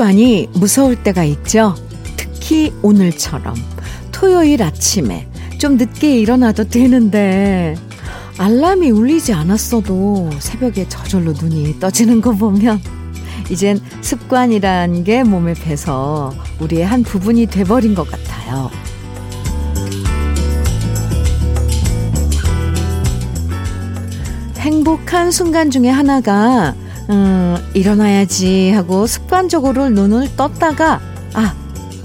습관이 무서울 때가 있죠. 특히 오늘처럼 토요일 아침에 좀 늦게 일어나도 되는데 알람이 울리지 않았어도 새벽에 저절로 눈이 떠지는 거 보면 이젠 습관이란 게 몸에 배서 우리의 한 부분이 돼버린 것 같아요. 행복한 순간 중에 하나가 음, 일어나야지 하고 습관적으로 눈을 떴다가 아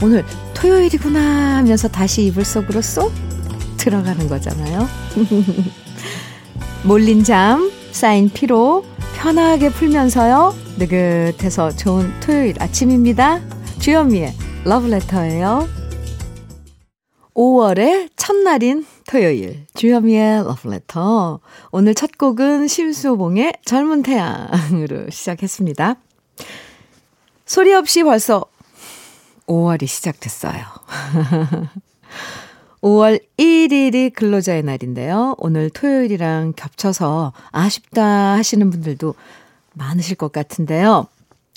오늘 토요일이구나 하면서 다시 이불 속으로 쏙 들어가는 거잖아요. 몰린 잠, 쌓인 피로 편하게 풀면서요. 느긋해서 좋은 토요일 아침입니다. 주현미의 러브레터예요. 5월의 첫날인 토요일 주현미의 러브레터 오늘 첫 곡은 심수봉의 젊은 태양으로 시작했습니다. 소리 없이 벌써 5월이 시작됐어요. 5월 1일이 근로자의 날인데요. 오늘 토요일이랑 겹쳐서 아쉽다 하시는 분들도 많으실 것 같은데요.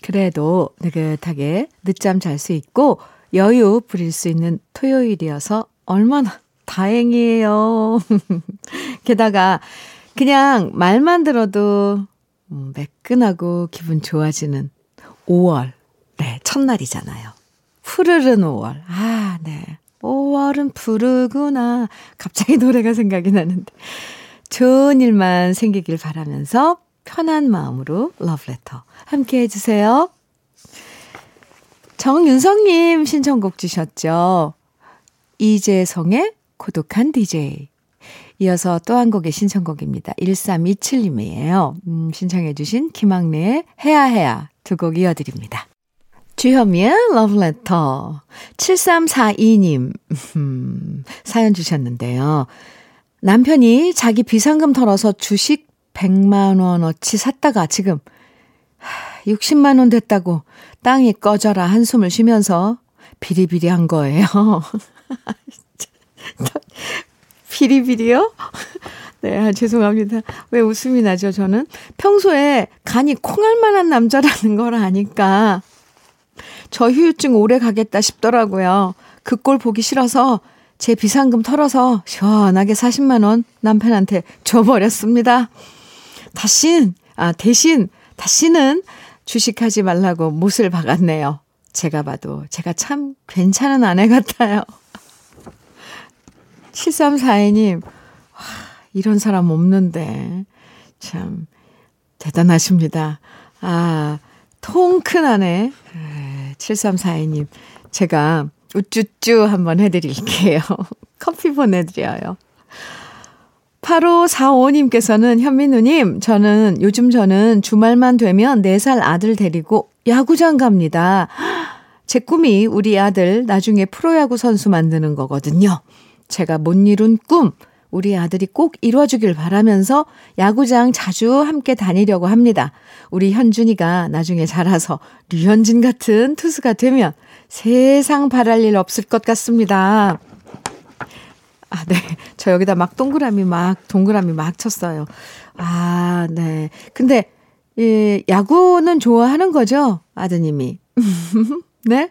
그래도 느긋하게 늦잠 잘 수 있고 여유 부릴 수 있는 토요일이어서 얼마나 다행이에요. 게다가 그냥 말만 들어도 음, 매끈하고 기분 좋아지는 5월, 네, 첫날이잖아요. 푸르른 5월. 아, 네. 5월은 푸르구나. 갑자기 노래가 생각이 나는데. 좋은 일만 생기길 바라면서 편한 마음으로 러브레터 함께 해주세요. 정윤성님 신청곡 주셨죠. 이재성의 고독한 DJ. 이어서 또 한 곡의 신청곡입니다. 1327님이에요. 음, 신청해주신 김학래의 해야 해야 두 곡 이어드립니다. 주현미의 러브레터 7342님 음, 사연 주셨는데요. 남편이 자기 비상금 털어서 주식 100만 원어치 샀다가 지금 60만 원 됐다고 땅이 꺼져라 한숨을 쉬면서 비리비리한 거예요. 비리비리요? 네, 아, 죄송합니다. 왜 웃음이 나죠, 저는? 평소에 간이 콩할 만한 남자라는 걸 아니까 저 휴유증 오래 가겠다 싶더라고요. 그 꼴 보기 싫어서 제 비상금 털어서 시원하게 40만원 남편한테 줘버렸습니다. 다신, 아, 대신, 다시는 주식하지 말라고 못을 박았네요. 제가 봐도 제가 참 괜찮은 아내 같아요. 7342님, 와, 이런 사람 없는데, 참, 대단하십니다. 아, 통큰 아내, 7342님, 제가 우쭈쭈 한번 해드릴게요. 커피 보내드려요. 8545님께서는 현민우님, 저는, 요즘 저는 주말만 되면 4살 아들 데리고 야구장 갑니다. 제 꿈이 우리 아들 나중에 프로야구 선수 만드는 거거든요. 제가 못 이룬 꿈, 우리 아들이 꼭 이뤄주길 바라면서 야구장 자주 함께 다니려고 합니다. 우리 현준이가 나중에 자라서 류현진 같은 투수가 되면 세상 바랄 일 없을 것 같습니다. 아, 네. 저 여기다 막 동그라미 막, 동그라미 막 쳤어요. 아, 네. 근데, 예, 야구는 좋아하는 거죠? 아드님이. 네?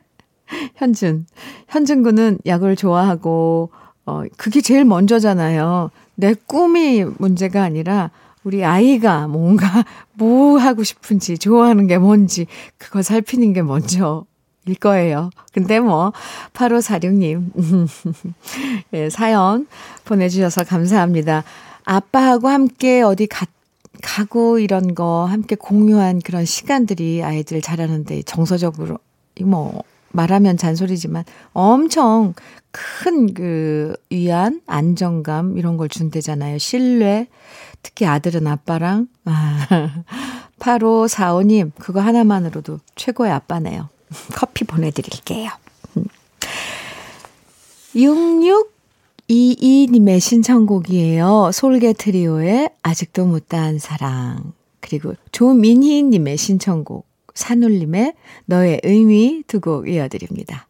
현준. 현준 군은 야구를 좋아하고, 어, 그게 제일 먼저잖아요. 내 꿈이 문제가 아니라, 우리 아이가 뭔가, 뭐 하고 싶은지, 좋아하는 게 뭔지, 그거 살피는 게 먼저 일 거예요. 근데 뭐, 8546님, 예, 사연 보내주셔서 감사합니다. 아빠하고 함께 어디 가, 가고 이런 거 함께 공유한 그런 시간들이 아이들 자라는데 정서적으로, 뭐, 말하면 잔소리지만 엄청 큰 그 위안, 안정감 이런 걸 준대잖아요. 신뢰. 특히 아들은 아빠랑. 아, 8545님, 그거 하나만으로도 최고의 아빠네요. 커피 보내드릴게요. 6622님의 신청곡이에요. 솔개 트리오의 아직도 못다한 사랑. 그리고 조민희님의 신청곡. 산울림의 너의 의미 두 곡 이어드립니다.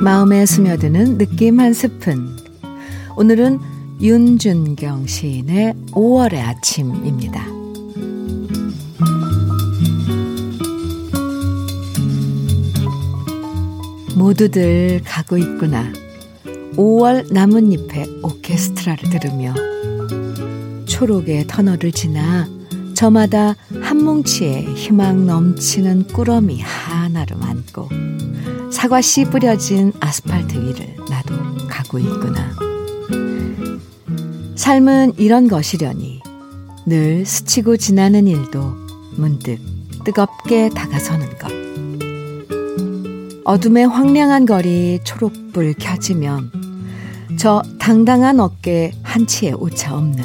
마음에 스며드는 느낌 한 스푼. 오늘은 윤준경 시인의 5월의 아침입니다. 모두들 가고 있구나. 5월 나뭇잎의 오케스트라를 들으며 초록의 터널을 지나 저마다 한 뭉치의 희망 넘치는 꾸러미 하나를 안고 사과씨 뿌려진 아스팔트 위를 나도 가고 있구나. 삶은 이런 것이려니 늘 스치고 지나는 일도 문득 뜨겁게 다가서는 것. 어둠의 황량한 거리 초록불 켜지면 저 당당한 어깨 한치의 오차 없는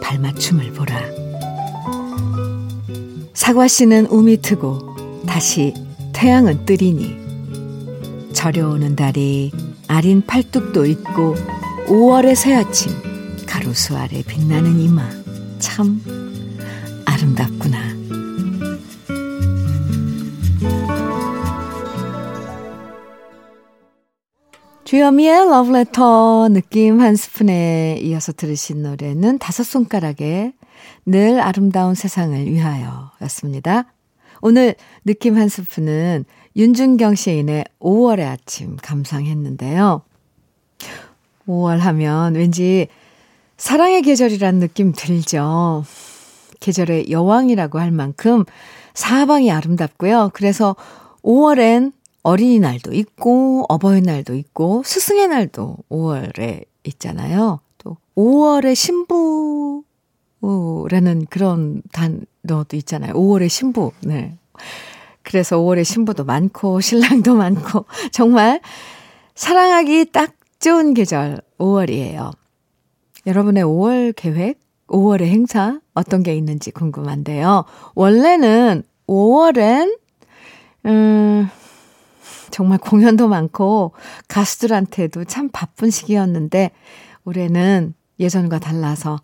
발맞춤을 보라. 사과 씨는 움이 트고 다시 태양은 뜨리니 저려오는 달이 아린 팔뚝도 있고 5월의 새아침 가로수 아래 빛나는 이마 참 주여미의 러브레터 느낌 한 스푼에 이어서 들으신 노래는 다섯 손가락에 늘 아름다운 세상을 위하여 였습니다. 오늘 느낌 한 스푼은 윤준경 시인의 5월의 아침 감상했는데요. 5월 하면 왠지 사랑의 계절이란 느낌 들죠. 계절의 여왕이라고 할 만큼 사방이 아름답고요. 그래서 5월엔 어린이날도 있고 어버이날도 있고 스승의 날도 5월에 있잖아요. 또 5월의 신부라는 그런 단어도 있잖아요. 5월의 신부. 네. 그래서 5월의 신부도 많고 신랑도 많고 정말 사랑하기 딱 좋은 계절 5월이에요. 여러분의 5월 계획, 5월의 행사 어떤 게 있는지 궁금한데요. 원래는 5월엔 음 정말 공연도 많고 가수들한테도 참 바쁜 시기였는데 올해는 예전과 달라서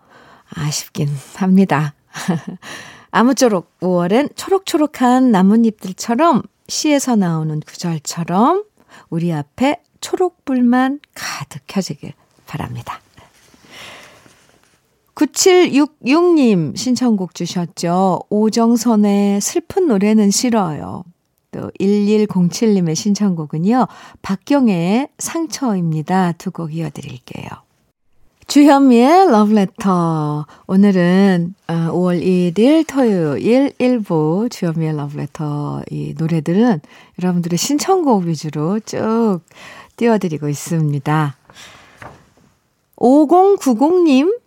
아쉽긴 합니다. 아무쪼록 5월엔 초록초록한 나뭇잎들처럼 시에서 나오는 구절처럼 우리 앞에 초록불만 가득 켜지길 바랍니다. 9766님 신청곡 주셨죠. 오정선의 슬픈 노래는 싫어요. 또 1107님의 신청곡은요. 박경애의 상처입니다. 두 곡 이어드릴게요. 주현미의 러브레터. 오늘은 5월 어, 1일 토요일 1부 주현미의 러브레터 이 노래들은 여러분들의 신청곡 위주로 쭉 띄워드리고 있습니다. 5090님,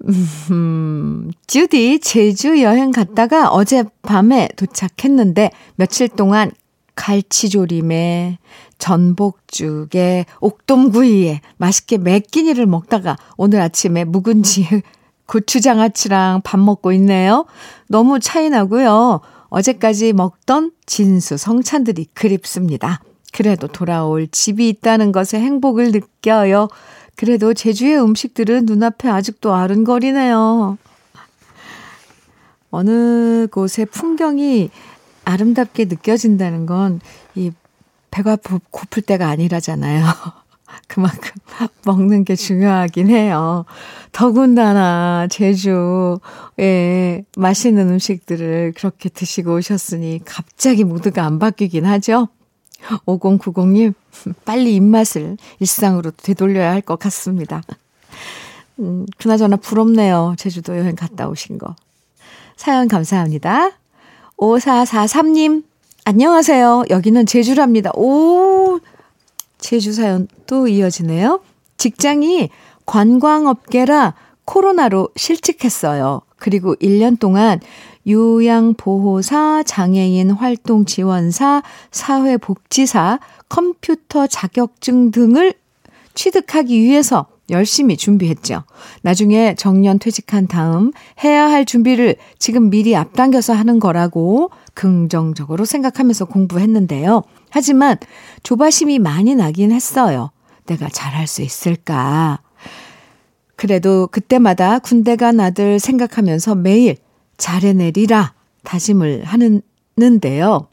음, 주디 제주 여행 갔다가 어젯밤에 도착했는데 며칠 동안 갈치조림에 전복죽에 옥돔구이에 맛있게 맵끼니를 먹다가 오늘 아침에 묵은지 고추장아찌랑 밥 먹고 있네요. 너무 차이 나고요. 어제까지 먹던 진수 성찬들이 그립습니다. 그래도 돌아올 집이 있다는 것에 행복을 느껴요. 그래도 제주의 음식들은 눈앞에 아직도 아른거리네요. 어느 곳의 풍경이 아름답게 느껴진다는 건 이 배가 고플 때가 아니라잖아요. 그만큼 먹는 게 중요하긴 해요. 더군다나 제주에 맛있는 음식들을 그렇게 드시고 오셨으니 갑자기 모두가 안 바뀌긴 하죠. 5090님, 빨리 입맛을 일상으로 되돌려야 할 것 같습니다. 음, 그나저나 부럽네요. 제주도 여행 갔다 오신 거. 사연 감사합니다. 5443님, 안녕하세요. 여기는 제주랍니다. 오, 제주 사연 또 이어지네요. 직장이 관광업계라 코로나로 실직했어요. 그리고 1년 동안 요양보호사, 장애인 활동 지원사, 사회복지사, 컴퓨터 자격증 등을 취득하기 위해서 열심히 준비했죠. 나중에 정년 퇴직한 다음 해야 할 준비를 지금 미리 앞당겨서 하는 거라고 긍정적으로 생각하면서 공부했는데요. 하지만 조바심이 많이 나긴 했어요. 내가 잘할 수 있을까? 그래도 그때마다 군대 간 아들 생각하면서 매일 잘해내리라 다짐을 하는데요.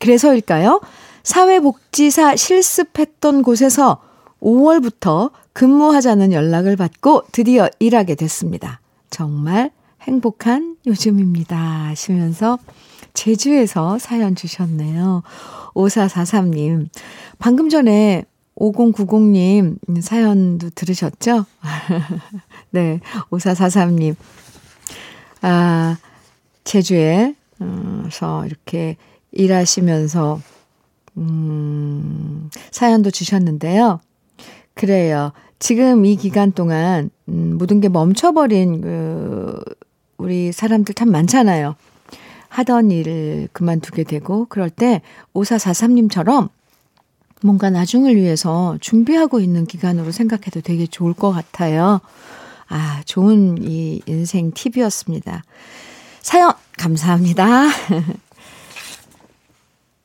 그래서일까요? 사회복지사 실습했던 곳에서 5월부터 근무하자는 연락을 받고 드디어 일하게 됐습니다. 정말 행복한 요즘입니다. 하시면서 제주에서 사연 주셨네요. 5443님. 방금 전에 5090님 사연도 들으셨죠? 네, 5443님. 아, 제주에서 이렇게 일하시면서, 음, 사연도 주셨는데요. 그래요. 지금 이 기간 동안, 음, 모든 게 멈춰버린, 그, 우리 사람들 참 많잖아요. 하던 일을 그만두게 되고, 그럴 때, 5443님처럼 뭔가 나중을 위해서 준비하고 있는 기간으로 생각해도 되게 좋을 것 같아요. 아, 좋은 이 인생 팁이었습니다. 사연, 감사합니다.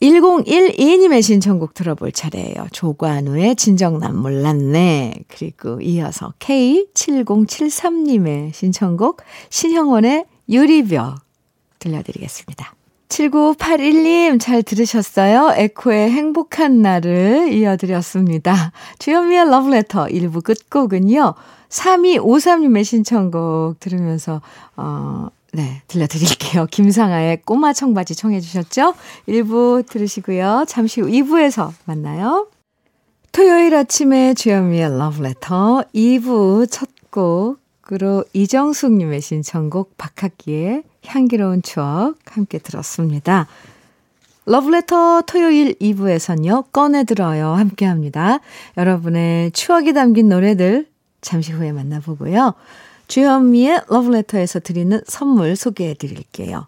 1012님의 신청곡 들어볼 차례예요. 조관우의 진정 난 몰랐네. 그리고 이어서 K7073님의 신청곡 신형원의 유리벽 들려드리겠습니다. 7981님 잘 들으셨어요? 에코의 행복한 날을 이어드렸습니다. 주현미의 러브레터 1부 끝곡은요. 3253님의 신청곡 들으면서 어, 네, 들려드릴게요. 김상아의 꼬마 청바지 청해 주셨죠? 1부 들으시고요. 잠시 후 2부에서 만나요. 토요일 아침에 주현미의 러브레터 2부 첫 곡으로 이정숙님의 신청곡 박학기의 향기로운 추억 함께 들었습니다. 러브레터 토요일 2부에선요, 꺼내들어요. 함께 합니다. 여러분의 추억이 담긴 노래들 잠시 후에 만나보고요. 주현미의 러브레터에서 드리는 선물 소개해 드릴게요.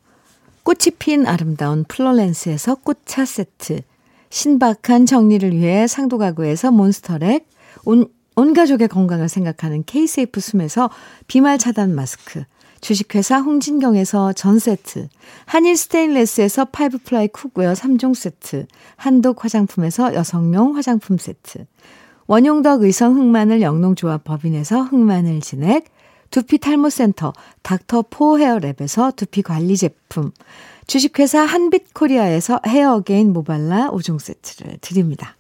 꽃이 핀 아름다운 플로렌스에서 꽃차 세트, 신박한 정리를 위해 상도가구에서 Monster Rack, 온, 온 가족의 건강을 생각하는 케이세이프 숨에서 비말 차단 마스크, 주식회사 홍진경에서 전 세트, 한일 스테인레스에서 five ply cookware 3종 세트, 한독 화장품에서 여성용 화장품 세트, 원용덕 의성 흑마늘 영농조합 법인에서 흑마늘 진액, 두피 탈모 센터 Dr. For Hair Lab에서 두피 관리 제품, 주식회사 한빛 코리아에서 Hair Gain 모발라 5종 세트를 드립니다.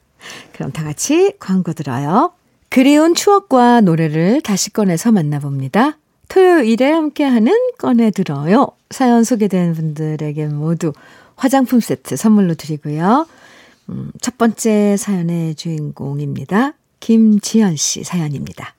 그럼 다 같이 광고 들어요. 그리운 추억과 노래를 다시 꺼내서 만나봅니다. 토요일에 함께하는 꺼내들어요. 사연 소개된 분들에게 모두 화장품 세트 선물로 드리고요. 음, 첫 번째 사연의 주인공입니다. 김지연 씨 사연입니다.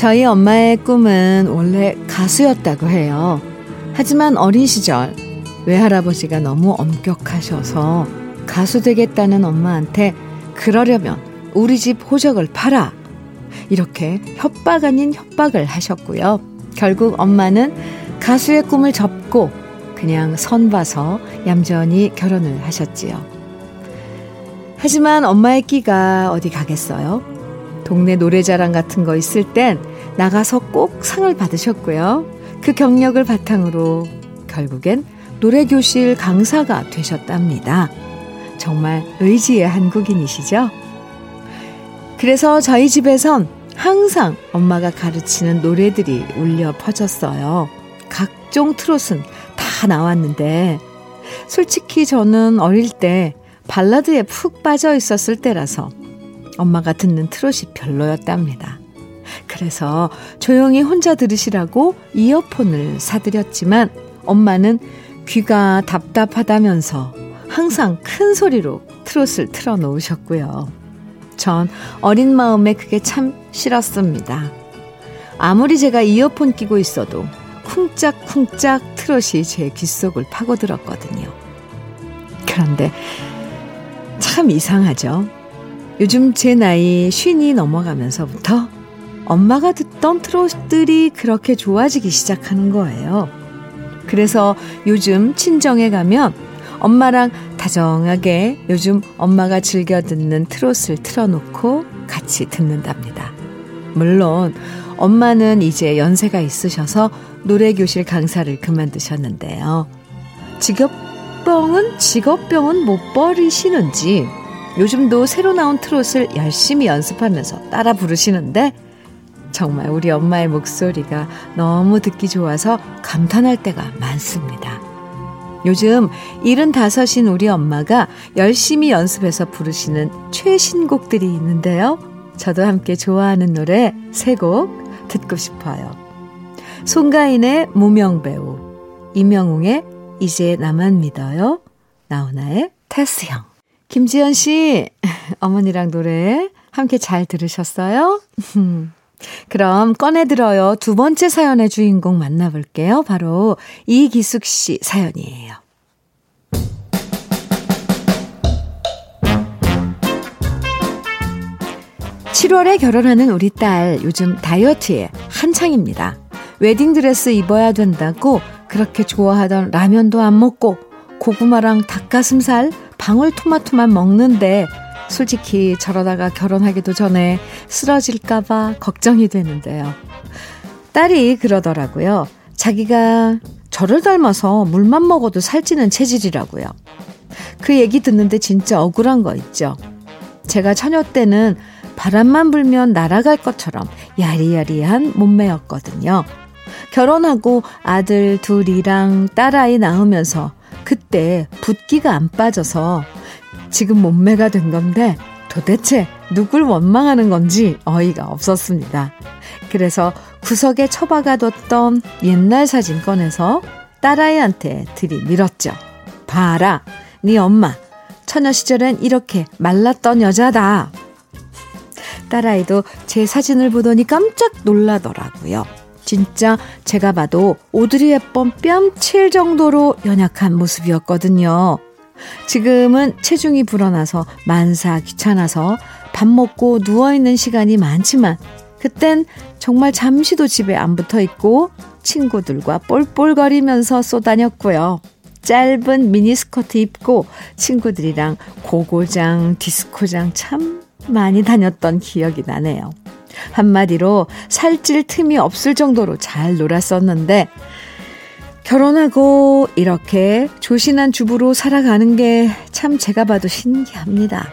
저희 엄마의 꿈은 원래 가수였다고 해요. 하지만 어린 시절 외할아버지가 너무 엄격하셔서 가수 되겠다는 엄마한테 그러려면 우리 집 호적을 팔아. 이렇게 협박 아닌 협박을 하셨고요. 결국 엄마는 가수의 꿈을 접고 그냥 선 봐서 얌전히 결혼을 하셨지요. 하지만 엄마의 끼가 어디 가겠어요? 동네 노래자랑 같은 거 있을 땐 나가서 꼭 상을 받으셨고요. 그 경력을 바탕으로 결국엔 노래교실 강사가 되셨답니다. 정말 의지의 한국인이시죠? 그래서 저희 집에선 항상 엄마가 가르치는 노래들이 울려 퍼졌어요. 각종 트롯은 다 나왔는데, 솔직히 저는 어릴 때 발라드에 푹 빠져 있었을 때라서 엄마가 듣는 트롯이 별로였답니다. 그래서 조용히 혼자 들으시라고 이어폰을 사드렸지만 엄마는 귀가 답답하다면서 항상 큰 소리로 트롯을 틀어 놓으셨고요. 전 어린 마음에 그게 참 싫었습니다. 아무리 제가 이어폰 끼고 있어도 쿵짝쿵짝 트롯이 제 귓속을 파고들었거든요. 그런데 참 이상하죠. 요즘 제 나이 쉰이 넘어가면서부터 엄마가 듣던 트롯들이 그렇게 좋아지기 시작하는 거예요. 그래서 요즘 친정에 가면 엄마랑 다정하게 요즘 엄마가 즐겨 듣는 트롯을 틀어놓고 같이 듣는답니다. 물론 엄마는 이제 연세가 있으셔서 노래교실 강사를 그만두셨는데요. 직업병은 직업병은 못 버리시는지 요즘도 새로 나온 트롯을 열심히 연습하면서 따라 부르시는데 정말 우리 엄마의 목소리가 너무 듣기 좋아서 감탄할 때가 많습니다. 요즘 75인 우리 엄마가 열심히 연습해서 부르시는 최신곡들이 있는데요. 저도 함께 좋아하는 노래 세 곡 듣고 싶어요. 송가인의 무명배우, 이명웅의 이제 나만 믿어요, 나훈아의 테스형. 김지연 씨, 어머니랑 노래 함께 잘 들으셨어요? 그럼 꺼내들어요. 두 번째 사연의 주인공 만나볼게요. 바로 이기숙 씨 사연이에요. 7월에 결혼하는 우리 딸 요즘 다이어트에 한창입니다. 웨딩드레스 입어야 된다고 그렇게 좋아하던 라면도 안 먹고 고구마랑 닭가슴살, 방울토마토만 먹는데 솔직히 저러다가 결혼하기도 전에 쓰러질까봐 걱정이 되는데요. 딸이 그러더라고요. 자기가 저를 닮아서 물만 먹어도 살찌는 체질이라고요. 그 얘기 듣는데 진짜 억울한 거 있죠. 제가 처녀 때는 바람만 불면 날아갈 것처럼 야리야리한 몸매였거든요. 결혼하고 아들 둘이랑 딸아이 낳으면서 그때 붓기가 안 빠져서 지금 몸매가 된 건데 도대체 누굴 원망하는 건지 어이가 없었습니다. 그래서 구석에 처박아뒀던 옛날 사진 꺼내서 딸아이한테 들이밀었죠. 봐라, 네 엄마. 처녀 시절엔 이렇게 말랐던 여자다. 딸아이도 제 사진을 보더니 깜짝 놀라더라고요. 진짜 제가 봐도 오드리 헵번 뺨칠 정도로 연약한 모습이었거든요. 지금은 체중이 불어나서 만사 귀찮아서 밥 먹고 누워있는 시간이 많지만 그땐 정말 잠시도 집에 안 붙어 있고 친구들과 볼볼거리면서 쏘다녔고요. 짧은 미니스커트 입고 친구들이랑 고고장, 디스코장 참 많이 다녔던 기억이 나네요. 한마디로 살찔 틈이 없을 정도로 잘 놀았었는데 결혼하고 이렇게 조신한 주부로 살아가는 게 참 제가 봐도 신기합니다.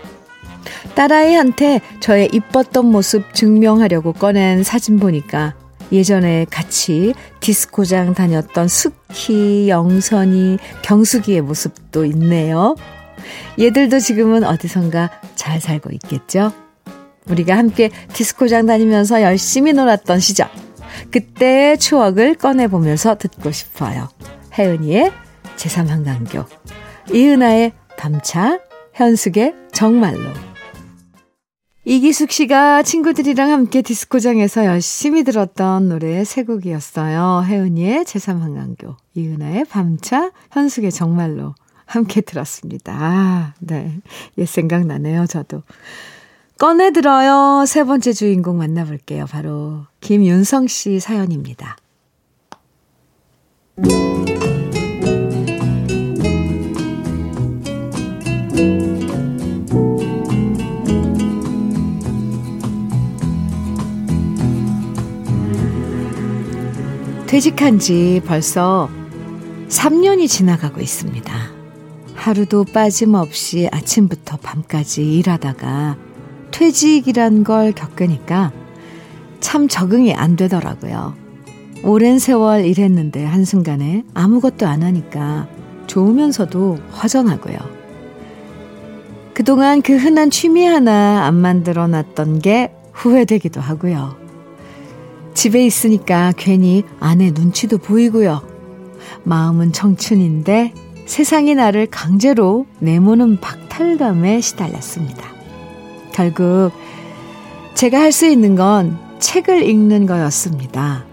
딸아이한테 저의 이뻤던 모습 증명하려고 꺼낸 사진 보니까 예전에 같이 디스코장 다녔던 스키, 영선이, 경숙이의 모습도 있네요. 얘들도 지금은 어디선가 잘 살고 있겠죠? 우리가 함께 디스코장 다니면서 열심히 놀았던 시절. 그때의 추억을 꺼내보면서 듣고 싶어요. 혜은이의 제3한강교, 이은아의 밤차, 현숙의 정말로. 이기숙 씨가 친구들이랑 함께 디스코장에서 열심히 들었던 노래 세 곡이었어요. 혜은이의 제3한강교, 이은아의 밤차, 현숙의 정말로 함께 들었습니다. 아, 네. 옛 생각나네요, 저도. 꺼내들어요. 세 번째 주인공 만나볼게요. 바로 김윤성 씨 사연입니다. 퇴직한 지 벌써 3년이 지나가고 있습니다. 하루도 빠짐없이 아침부터 밤까지 일하다가 퇴직이란 걸 겪으니까 참 적응이 안 되더라고요. 오랜 세월 일했는데 한순간에 아무것도 안 하니까 좋으면서도 허전하고요. 그동안 그 흔한 취미 하나 안 만들어 놨던 게 후회되기도 하고요. 집에 있으니까 괜히 아내 눈치도 보이고요. 마음은 청춘인데 세상이 나를 강제로 내모는 박탈감에 시달렸습니다. 결국 제가 할 수 있는 건 책을 읽는 거였습니다.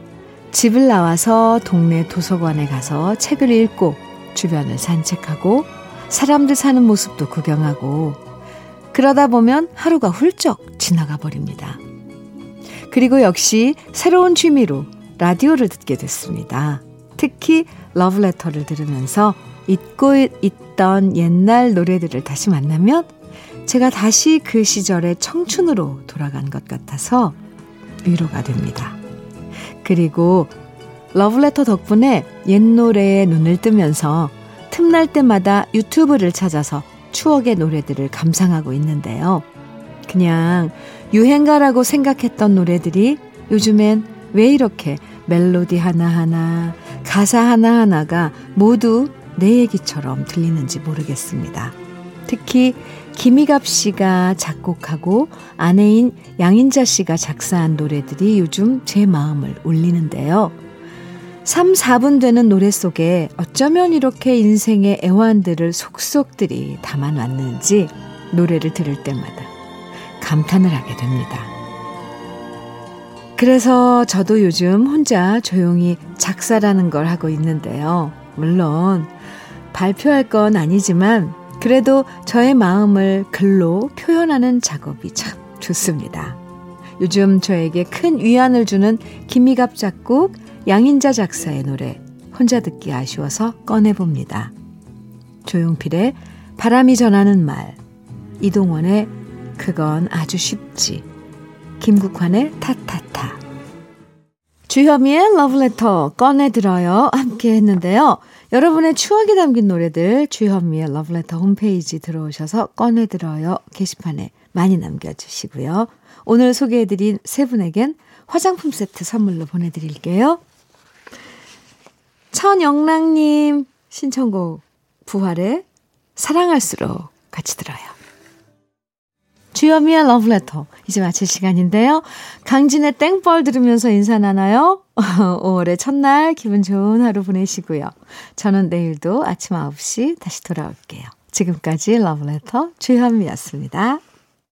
집을 나와서 동네 도서관에 가서 책을 읽고 주변을 산책하고 사람들 사는 모습도 구경하고 그러다 보면 하루가 훌쩍 지나가 버립니다. 그리고 역시 새로운 취미로 라디오를 듣게 됐습니다. 특히 러브레터를 들으면서 잊고 있던 옛날 노래들을 다시 만나면 제가 다시 그 시절의 청춘으로 돌아간 것 같아서 위로가 됩니다. 그리고 러브레터 덕분에 옛 노래에 눈을 뜨면서 틈날 때마다 유튜브를 찾아서 추억의 노래들을 감상하고 있는데요. 그냥 유행가라고 생각했던 노래들이 요즘엔 왜 이렇게 멜로디 하나하나, 가사 하나하나가 모두 내 얘기처럼 들리는지 모르겠습니다. 특히 김희갑 씨가 작곡하고 아내인 양인자 씨가 작사한 노래들이 요즘 제 마음을 울리는데요. 3, 4분 되는 노래 속에 어쩌면 이렇게 인생의 애환들을 속속들이 담아놨는지 노래를 들을 때마다 감탄을 하게 됩니다. 그래서 저도 요즘 혼자 조용히 작사라는 걸 하고 있는데요. 물론 발표할 건 아니지만 그래도 저의 마음을 글로 표현하는 작업이 참 좋습니다. 요즘 저에게 큰 위안을 주는 김미갑 작곡, 양인자 작사의 노래 혼자 듣기 아쉬워서 꺼내봅니다. 조용필의 바람이 전하는 말, 이동원의 그건 아주 쉽지, 김국환의 타타타. 주현미의 러브레터 꺼내들어요 함께 했는데요. 여러분의 추억이 담긴 노래들 주현미의 러브레터 홈페이지 들어오셔서 꺼내들어요 게시판에 많이 남겨주시고요. 오늘 소개해드린 세 분에겐 화장품 세트 선물로 보내드릴게요. 천영랑님 신청곡 부활의 사랑할수록 같이 들어요. 주현미의 러브레터 이제 마칠 시간인데요. 강진의 땡벌 들으면서 인사 나나요? 5월의 첫날 기분 좋은 하루 보내시고요. 저는 내일도 아침 9시 다시 돌아올게요. 지금까지 러브레터 주현미였습니다.